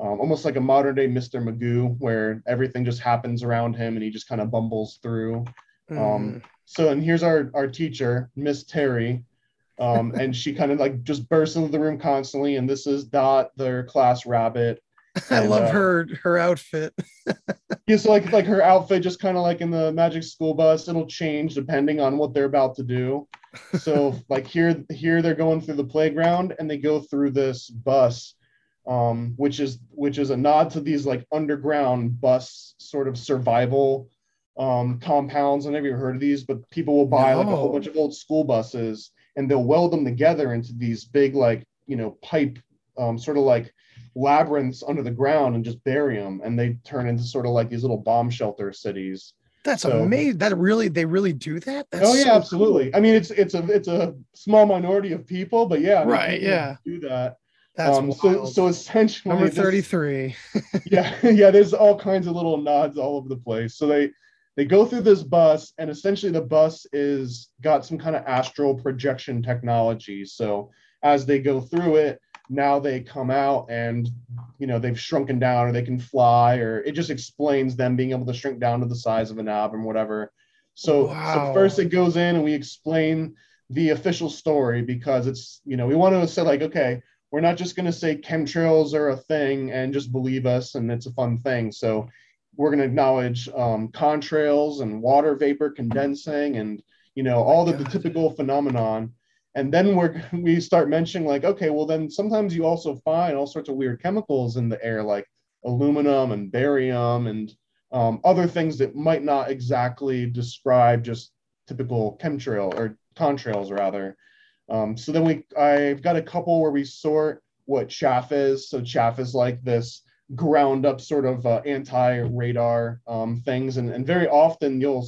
um, almost like a modern day Mr. Magoo, where everything just happens around him and he just kind of bumbles through. Mm. Um, so, and here's our our teacher, Miss Terry, um, and she kind of like just bursts into the room constantly. And this is Dot, their class rabbit. <laughs> I love uh, her her outfit. <laughs> yeah, so like like her outfit, just kind of like in the Magic School Bus, it'll change depending on what they're about to do. So <laughs> like here here they're going through the playground and they go through this bus um, which is which is a nod to these like underground bus sort of survival um, compounds. I never heard of these, but people will buy no. like a whole bunch of old school buses and they'll weld them together into these big like you know pipe um, sort of like labyrinths under the ground and just bury them and they turn into sort of like these little bomb shelter cities. That's so, amazing. That really they really do that? That's oh yeah so absolutely. Cool. i mean it's it's a it's a small minority of people but yeah I mean, right yeah. do that. That's um, so so essentially number 33 this, <laughs> yeah yeah there's all kinds of little nods all over the place. So they they go through this bus and essentially the bus is got some kind of astral projection technology. So as they go through it now they come out and you know they've shrunken down or they can fly or it just explains them being able to shrink down to the size of an atom whatever. So, wow. so first it goes in and we explain the official story because it's you know we want to say like okay we're not just going to say chemtrails are a thing and just believe us and it's a fun thing. So we're going to acknowledge um, contrails and water vapor condensing and you know all the, the typical phenomenon. And then we're <laughs> we start mentioning like okay well then sometimes you also find all sorts of weird chemicals in the air like aluminum and barium and um, other things that might not exactly describe just typical chemtrail or contrails rather. Um, so then we i've got a couple where we sort what chaff is. So chaff is like this ground up sort of uh, anti-radar um, things and, and very often you'll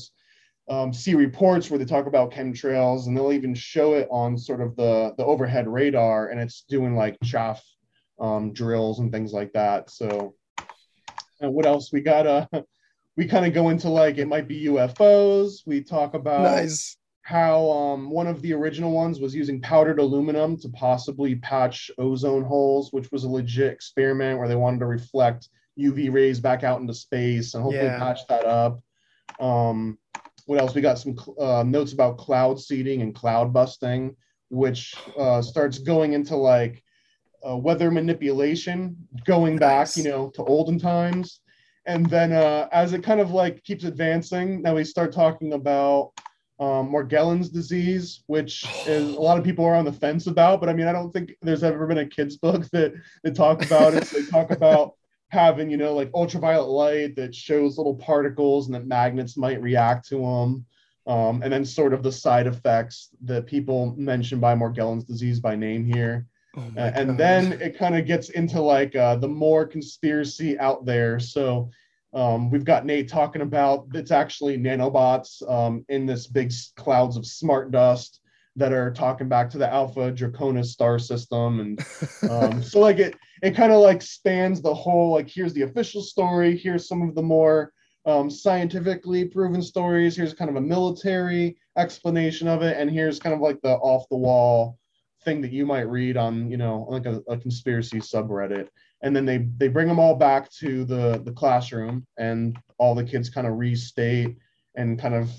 um, see reports where they talk about chemtrails and they'll even show it on sort of the, the overhead radar and it's doing like chaff um, drills and things like that. So and what else? We got uh, <laughs> we kind of go into like it might be UFOs. We talk about nice. How um, one of the original ones was using powdered aluminum to possibly patch ozone holes, which was a legit experiment where they wanted to reflect UV rays back out into space and hopefully yeah. patch that up. Um, what else? We got some uh, notes about cloud seeding and cloud busting, which uh, starts going into like uh, weather manipulation, going back, you know, to olden times. And then uh, as it kind of like keeps advancing, now we start talking about um, Morgellons disease, which <sighs> is a lot of people are on the fence about. But I mean, I don't think there's ever been a kids book that that talk about it. They talk about having you know like ultraviolet light that shows little particles and that magnets might react to them um, and then sort of the side effects that people mentioned by morgellons disease by name here oh uh, and then it kind of gets into like uh, the more conspiracy out there so um, we've got nate talking about it's actually nanobots um, in this big clouds of smart dust that are talking back to the alpha draconis star system. And <laughs> um, so like it it kind of like spans the whole like here's the official story here's some of the more um, scientifically proven stories here's kind of a military explanation of it and here's kind of like the off the wall thing that you might read on you know like a, a conspiracy subreddit and then they they bring them all back to the the classroom and all the kids kind of restate and kind of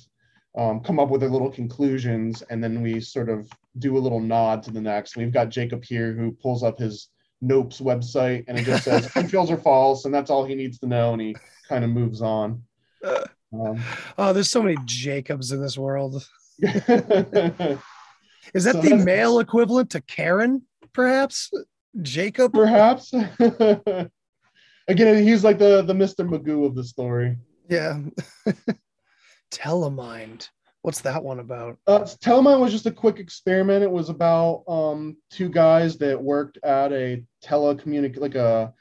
um, come up with their little conclusions and then we sort of do a little nod to the next we've got jacob here who pulls up his Snopes website, and it just says chemtrails are false, and that's all he needs to know, and he kind of moves on. Um, oh, there's so many Jacobs in this world. <laughs> Is that so the male equivalent to Karen, perhaps? Jacob, perhaps. <laughs> Again, he's like the the Mr. Magoo of the story. Yeah. <laughs> Telemind. What's that one about? Uh, Telemind was just a quick experiment. It was about um, two guys that worked at a telecommunic like a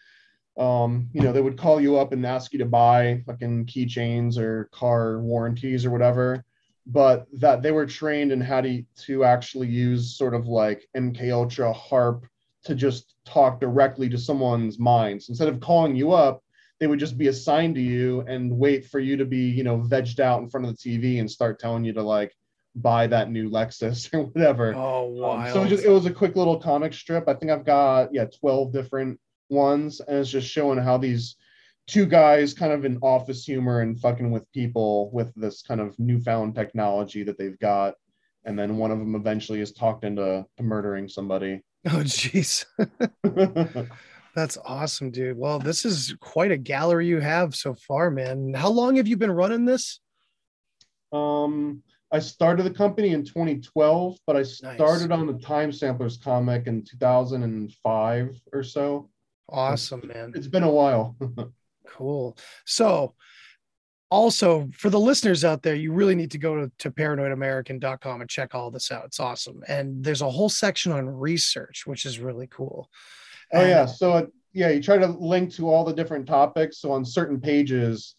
um, you know, they would call you up and ask you to buy fucking keychains or car warranties or whatever, but that they were trained in how to to actually use sort of like MK Ultra HAARP to just talk directly to someone's minds instead of calling you up they would just be assigned to you and wait for you to be, you know, vegged out in front of the TV and start telling you to like buy that new Lexus <laughs> or whatever. Oh, wow. Um, so it, just, it was a quick little comic strip. I think I've got, yeah, 12 different ones. And it's just showing how these two guys kind of in office humor and fucking with people with this kind of newfound technology that they've got. And then one of them eventually is talked into murdering somebody. <laughs> Oh, jeez. <laughs> That's awesome, dude. Well, this is quite a gallery you have so far, man. How long have you been running this? Um, I started the company in 2012, but I started nice. on the Time Samplers comic in 2005 or so. Awesome, man. It's been a while. <laughs> cool. So, also for the listeners out there, you really need to go to, to paranoidamerican.com and check all this out. It's awesome. And there's a whole section on research, which is really cool. Oh, yeah. So, uh, yeah, you try to link to all the different topics. So, on certain pages,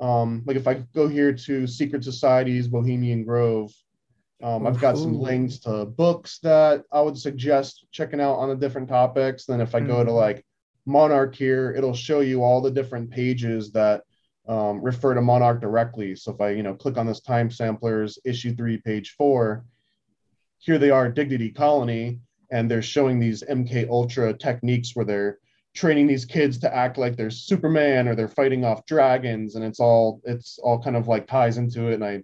um, like if I go here to Secret Societies, Bohemian Grove, um, I've got some links to books that I would suggest checking out on the different topics. Then if I go to Mhm. like Monarch here, it'll show you all the different pages that um, refer to Monarch directly. So if I, you know, click on this time samplers issue three, page four, here they are, Dignity Colony, and they're showing these MK Ultra techniques where they're training these kids to act like they're Superman or they're fighting off dragons, and it's all it's all kind of like ties into it. And I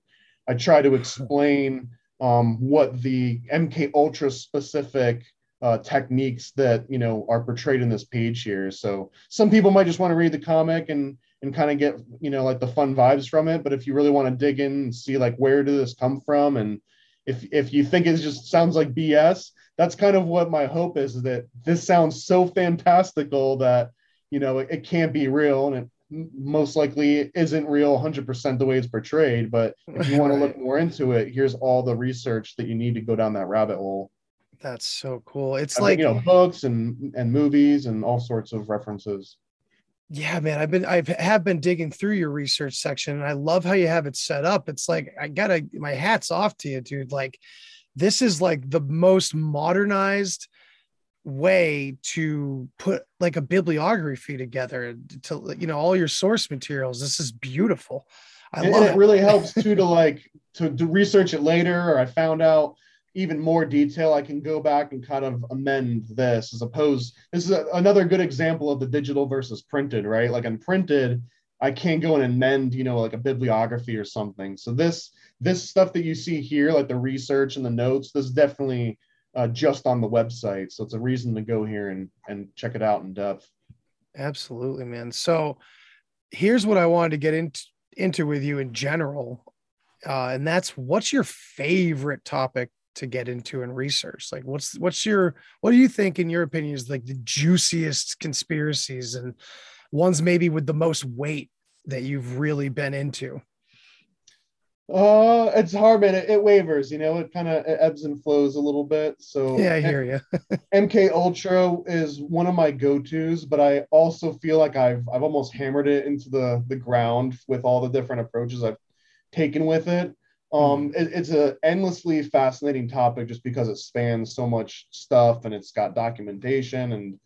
I try to explain um, what the MK Ultra specific uh, techniques that you know are portrayed in this page here. So some people might just want to read the comic and and kind of get you know like the fun vibes from it. But if you really want to dig in and see like where did this come from, and if if you think it just sounds like BS, that's kind of what my hope is. Is that this sounds so fantastical that you know it, it can't be real, and it most likely isn't real 100% the way it's portrayed. But if you want <laughs> to look more into it, here's all the research that you need to go down that rabbit hole. That's so cool. It's I like mean, you know books and and movies and all sorts of references. Yeah, man, I've been I've been digging through your research section and I love how you have it set up. It's like I gotta my hat's off to you, dude. Like this is like the most modernized way to put like a bibliography together to you know all your source materials. This is beautiful. I and, love and it really helps <laughs> too to like to, to research it later or i found out even more detail i can go back and kind of amend this as opposed this is a, another good example of the digital versus printed right like in printed i can't go and amend, you know like a bibliography or something so this this stuff that you see here like the research and the notes this is definitely uh, just on the website so it's a reason to go here and and check it out in depth Absolutely, man. So here's what I wanted to get into into with you in general. Uh, and that's what's your favorite topic to get into and research? Like what's what's your what do you think in your opinion is like the juiciest conspiracies and ones maybe with the most weight that you've really been into? Uh, it's hard, man. It, it wavers, you know. It kind of ebbs and flows a little bit. So Yeah, I hear you. <laughs> MK Ultra is one of my go-tos, but I also feel like I've I've almost hammered it into the the ground with all the different approaches I've taken with it. Um, it, it's a endlessly fascinating topic just because it spans so much stuff and it's got documentation and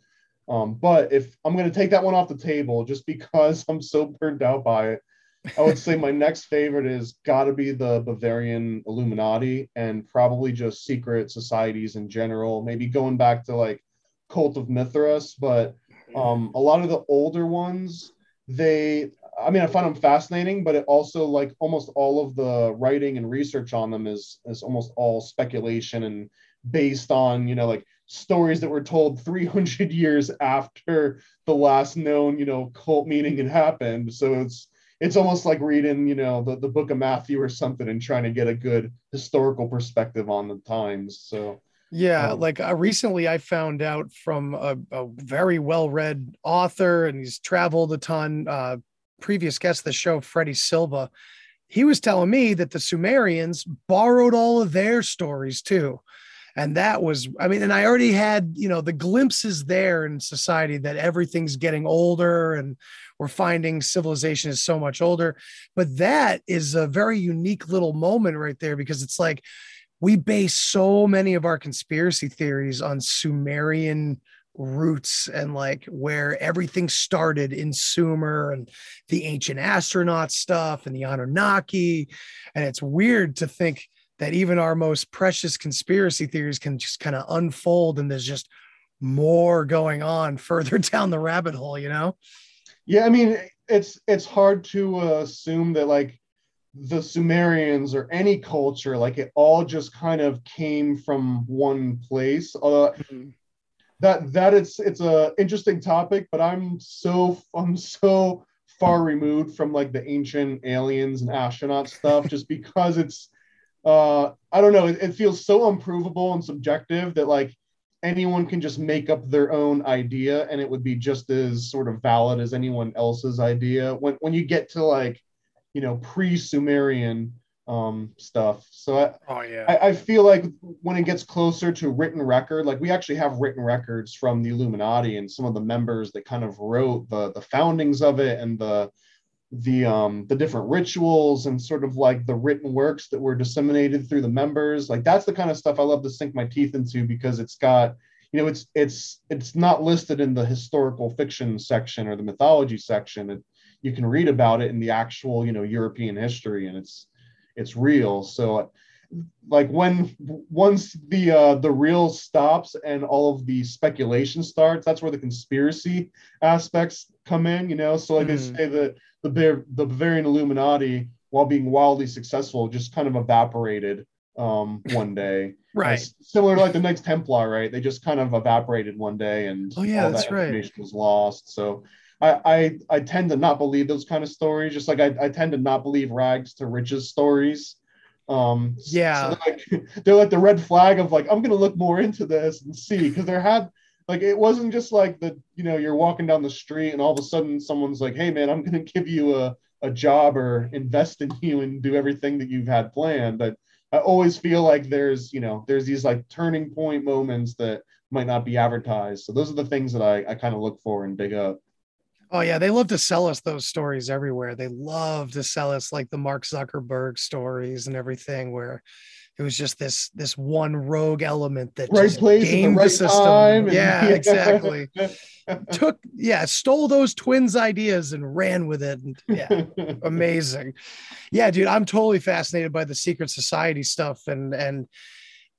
um, but if I'm going to take that one off the table just <laughs> because I'm so burned out by it, I would say my next favorite is got to be the Bavarian Illuminati and probably just secret societies in general. Maybe going back to like Cult of Mithras, but um, a lot of the older ones, they, I mean, I find them fascinating, but it also like almost all of the writing and research on them is is almost all speculation and based on you know like stories that were told 300 <laughs> years after the last known you know cult meeting had happened. So it's it's almost like reading, you know, the, the book of Matthew or something and trying to get a good historical perspective on the times. So Yeah, Um, like uh, recently I found out from a, a very well read author and he's traveled a ton. Uh, previous guest of the show, Freddie Silva, he was telling me that the Sumerians borrowed all of their stories too. And that was, I mean, and I already had, you know, the glimpses there in society that everything's getting older and we're finding civilization is so much older. But that is a very unique little moment right there because it's like, we base so many of our conspiracy theories on Sumerian roots and like where everything started in Sumer and the ancient astronaut stuff and the Anunnaki. And it's weird to think that even our most precious conspiracy theories can just kind of unfold and there's just more going on <laughs> further down the rabbit hole, you know? yeah, I mean, it's it's hard to uh, assume that like the Sumerians or any culture, like it all just kind of came from one place. Uh, that that it's it's a interesting topic, but I'm so I'm so far removed from like the ancient aliens and astronaut stuff just because it's uh I don't know, it, it feels so unprovable and subjective that like anyone can just make up their own idea and it would be just as sort of valid as anyone else's idea. When when you get to like you know pre-sumerian um stuff. So I, oh yeah. I, I feel like when it gets closer to written record like we actually have written records from the illuminati and some of the members that kind of wrote the the foundings of it and the the um the different rituals and sort of like the written works that were disseminated through the members. Like that's the kind of stuff i love to sink my teeth into because it's got you know it's it's it's not listed in the historical fiction section or the mythology section. It, you can read about it in the actual you know european history and it's it's real. So like when once the uh the real stops and all of the speculation starts that's where the conspiracy aspects come in you know? So like mm. they say that the the bavarian illuminati while being wildly successful just kind of evaporated um one day. <laughs> Right. Similar to like the knights templar right? They just kind of evaporated one day and oh yeah that's that right. was lost. So I, I I tend to not believe those kind of stories. Just like I, I tend to not believe rags to riches stories. Um, yeah, so they're, like, <laughs> they're like the red flag of like I'm gonna look more into this and see because there had like it wasn't just like the you know you're walking down the street and all of a sudden someone's like hey man I'm gonna <laughs> give you a a job or invest in you and do everything that you've had planned. But I always feel like there's you know there's these like turning point moments that might not be advertised. So those are the things that I, I kind of look for and dig up. Oh yeah, they love to sell us those stories everywhere. They love to sell us like the Mark Zuckerberg stories and everything, where it was just this this one rogue element that right place the, right the system. Time yeah, exactly. <laughs> Took yeah, stole those twins' ideas and ran with it. And, yeah, amazing. Yeah, dude, I'm totally fascinated by the secret society stuff, and and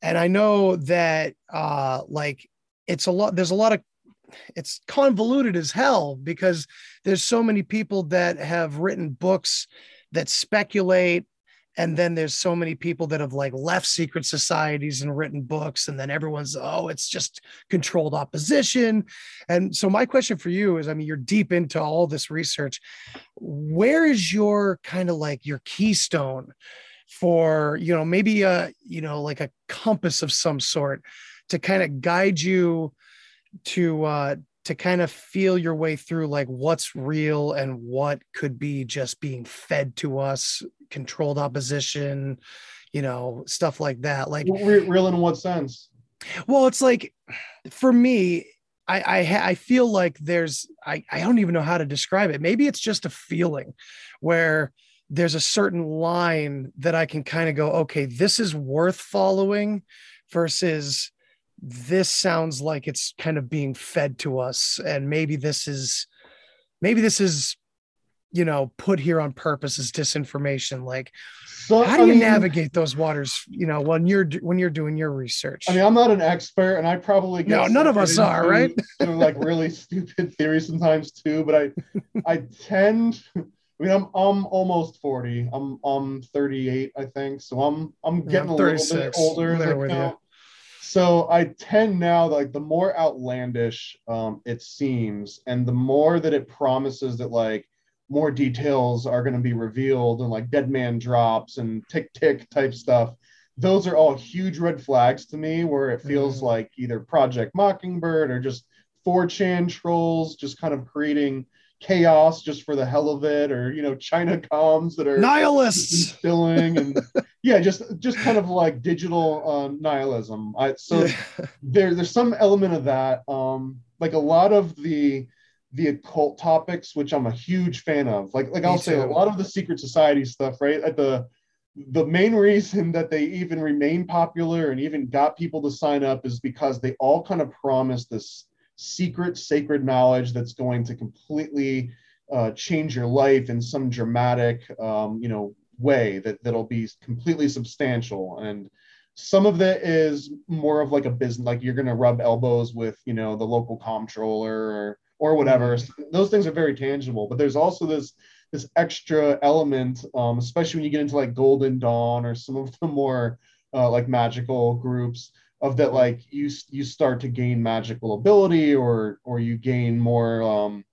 and I know that uh like it's a lot. There's a lot of it's convoluted as hell because there's so many people that have written books that speculate and then there's so many people that have like left secret societies and written books and then everyone's oh it's just controlled opposition. And so my question for you is i mean you're deep into all this research. Where is your kind of like your keystone for you know maybe a you know like a compass of some sort to kind of guide you to uh to kind of feel your way through like what's real and what could be just being fed to us controlled opposition you know stuff like that like real in what sense well it's like for me I, I I feel like there's I, I don't even know how to describe it. Maybe it's just a feeling where there's a certain line that I can kind of go, okay, this is worth following versus this sounds like it's kind of being fed to us and maybe this is maybe this is you know put here on purpose as disinformation. Like so, how do I you mean, navigate those waters you know when you're when you're doing your research? I mean i'm not an expert and i probably no none of us are right? like really <laughs> stupid theories sometimes too but i <laughs> i tend i mean i'm i'm almost 40 i'm i'm 38 i think so i'm i'm getting yeah, I'm a little bit older there so I tend now like the more outlandish um, it seems, and the more that it promises that like more details are going to be revealed and like dead man drops and tick tick type stuff. Those are all huge red flags to me, where it feels mm-hmm. like either Project Mockingbird or just 4chan trolls just kind of creating chaos just for the hell of it, or you know, China comms that are nihilists spilling and <laughs> yeah, just just kind of like digital uh, nihilism. I, so yeah. there there's some element of that. Um, like a lot of the the occult topics, which I'm a huge fan of. Like like Me I'll too. say a lot of the secret society stuff, right? At the the main reason that they even remain popular and even got people to sign up is because they all kind of promise this secret sacred knowledge that's going to completely uh, change your life in some dramatic um, you know way that that'll be completely substantial and some of that is more of like a business like you're going to rub elbows with you know the local comptroller or or whatever mm-hmm. those things are very tangible but there's also this this extra element um, especially when you get into like golden dawn or some of the more uh, like magical groups of that like you you start to gain magical ability or or you gain more um,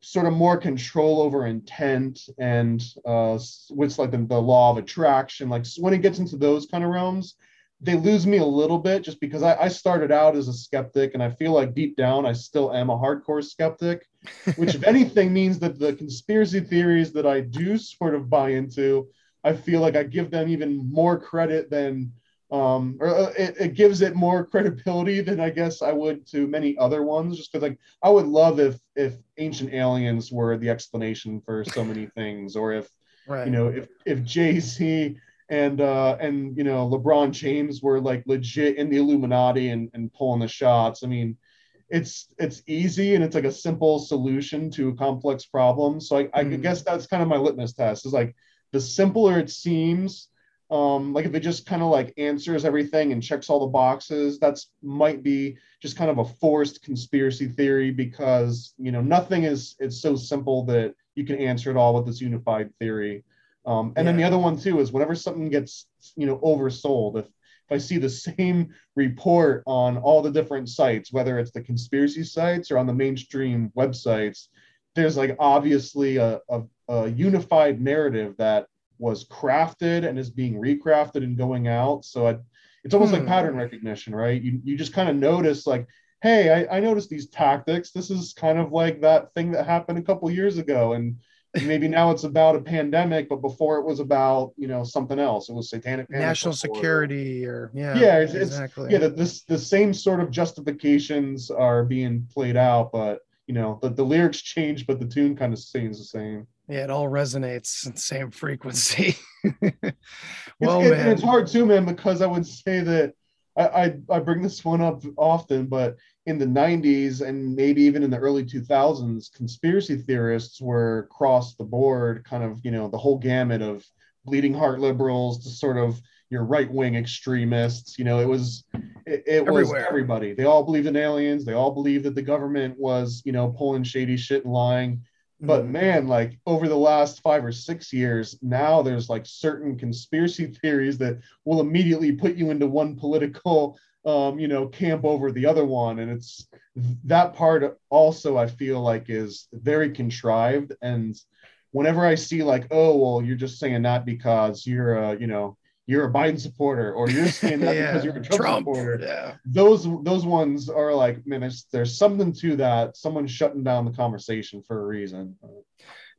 sort of more control over intent and uh, with like the, the law of attraction. Like when it gets into those kind of realms they lose me a little bit just because I, I started out as a skeptic and I feel like deep down I still am a hardcore skeptic, <laughs> which if anything means that the conspiracy theories that I do sort of buy into, I feel like I give them even more credit than um, or uh, it, it, gives it more credibility than I guess I would to many other ones. Just because like I would love if if ancient aliens were the explanation for so many <laughs> things, or if right. you know if if Jay Z and uh, and you know LeBron James were like legit in the Illuminati and, and pulling the shots. I mean, it's it's easy and it's like a simple solution to a complex problem. So I, I mm. guess that's kind of my litmus test. Is like the simpler it seems um, like if it just kind of like answers everything and checks all the boxes, that's might be just kind of a forced conspiracy theory because you know nothing is it's so simple that you can answer it all with this unified theory. Um, and yeah. then the other one too is whenever something gets you know oversold, if if I see the same report on all the different sites, whether it's the conspiracy sites or on the mainstream websites, there's like obviously a, a, a unified narrative that was crafted and is being recrafted and going out. So I, it's almost hmm. like pattern recognition, right? You, you just kind of notice like, hey, I, I noticed these tactics. This is kind of like that thing that happened a couple years ago. And maybe now it's about a pandemic, but before it was about, you know, something else. It was satanic national security or yeah. Yeah, it's, exactly. It's, yeah, the, this the same sort of justifications are being played out, but you know, the, the lyrics <laughs> change, but the tune kind of stays the same. Yeah, it all resonates in the same frequency. <laughs> well, it's, man. it's hard too, man, because I would say that I, I, I bring this one up often, but in the 90s and maybe even in the early 2000s, conspiracy theorists were across the board, kind of, you know, the whole gamut of bleeding heart liberals to sort of your right wing extremists. You know, it was it, it was everybody. They all believed in aliens. They all believed that the government was, you know, pulling shady shit and lying. But mm-hmm. man, like over the last five or six years, now there's like certain conspiracy <laughs> theories that will immediately put you into one political, um, you know, camp over the other one, and it's that part also I feel like is very contrived. And whenever I see like, oh well, you're just saying that because you're a, you know, you're a Biden supporter or you're saying that <laughs> yeah, because you're a Trump, Trump, supporter. Yeah. Those those ones are like, man, there's, there's something to that. Someone's shutting down the conversation for a reason.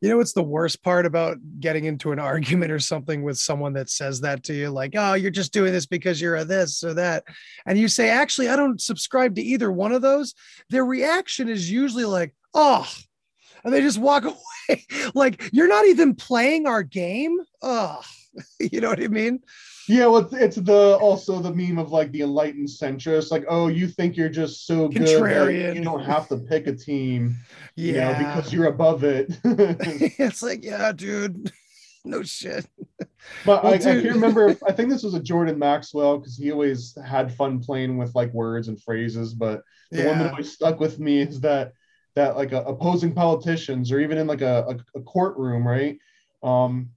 You know what's the worst part about getting into an <laughs> argument or something with someone that says that to you, like, oh, you're just doing this because you're a this or that. And you say, actually, I don't subscribe to either one of those. Their reaction is usually like, oh, and they just walk <laughs> away. like, you're not even playing our game. Oh <laughs> you know what I mean? Yeah, well, it's the also the meme of like the enlightened centrist, like, oh, you think you're just so good you don't have to pick a team, yeah, you know, because you're above it. <laughs> <laughs> it's like, yeah, dude, no shit. But well, I, I, can't remember. I think this was a Jordan Maxwell because he always had fun playing with like words and phrases. But the yeah. one that always stuck with me is that that like uh, opposing politicians or even in like a, a, a courtroom, right? Um,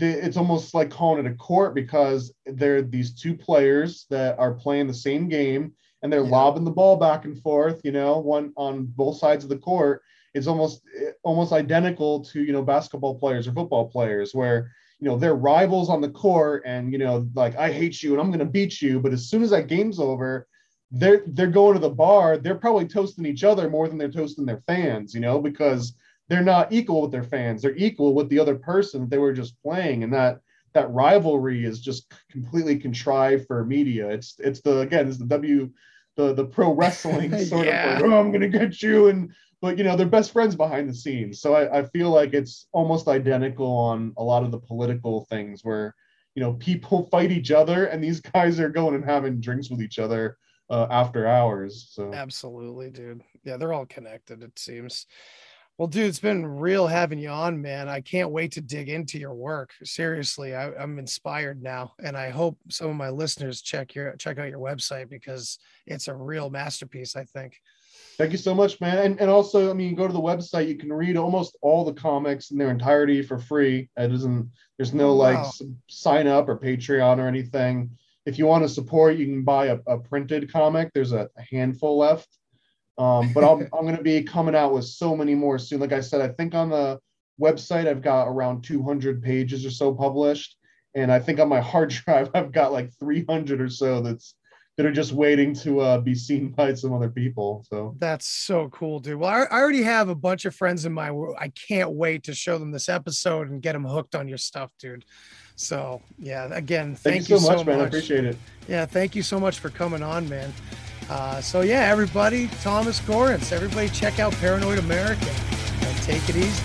it's almost like calling it a court because there are these two players that are playing the same game and they're yeah. lobbing the ball back and forth you know one on both sides of the court. It's almost almost identical to you know basketball players or football players where you know they're rivals on the court and you know like i hate you and i'm going to beat you. But as soon as that game's over they're they're going to the bar. They're probably toasting each other more than they're toasting their fans you know because they're not equal with their fans. They're equal with the other person that they were just playing, and that that rivalry is just completely contrived for media. It's it's the again it's the W the the pro wrestling <laughs> sort yeah. of like, oh I'm gonna get you and but you know they're best friends behind the scenes. So I, I feel like it's almost identical on a lot of the political things where you know people <laughs> fight each other and these guys are going and having drinks with each other uh, after hours. So absolutely, dude. Yeah, they're all connected. It seems. Well, dude, it's been real having you on, man. I can't wait to dig into your work. Seriously, I, am inspired now, and I hope some of my listeners check your check out your website because it's a real masterpiece. I think. Thank you so much, man. And, and also, I mean, go to the website. You can read almost all the comics in their entirety for free. It isn't. There's no oh, like wow. sign up or Patreon or anything. If you want to support, you can buy a, a printed comic. There's a handful left um, but I'm, I'm going to be coming out with so many more soon. Like I said, I think on the website I've got around 200 pages or so published, and I think on my hard <laughs> drive I've got like 300 or so that's that are just waiting to uh, be seen by some other people. So that's so cool, dude. Well, I, I already have a bunch of friends in my. World. I can't wait to show them this episode and get them hooked on your stuff, dude. So yeah, again, thank, thank you, so, so much, man. I appreciate it. Yeah, thank you so much for coming on, man. Uh, so yeah, everybody, Thomas Gorence, everybody check out Paranoid American and take it easy.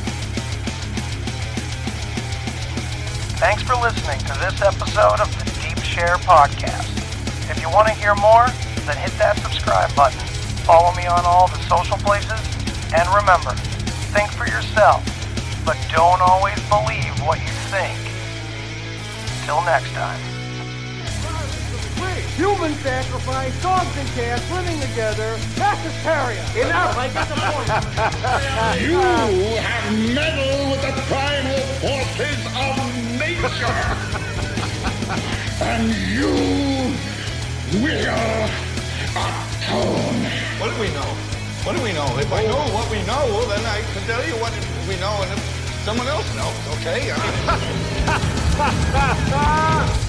Thanks for listening to this episode of the Deep Share Podcast. If you want to hear more, then hit that subscribe button. Follow me on all the social places. And remember, think for yourself, but don't always believe what you think. Till next time. Human sacrifice, dogs and cats living together, mass hysteria. Enough, I get the point. <laughs> you have meddled with the primal forces of nature. and you will atone. What do we know? What do we know? If I know what we know, well, then I can tell you what we know, and if someone else knows, okay? I <laughs> mean... <laughs>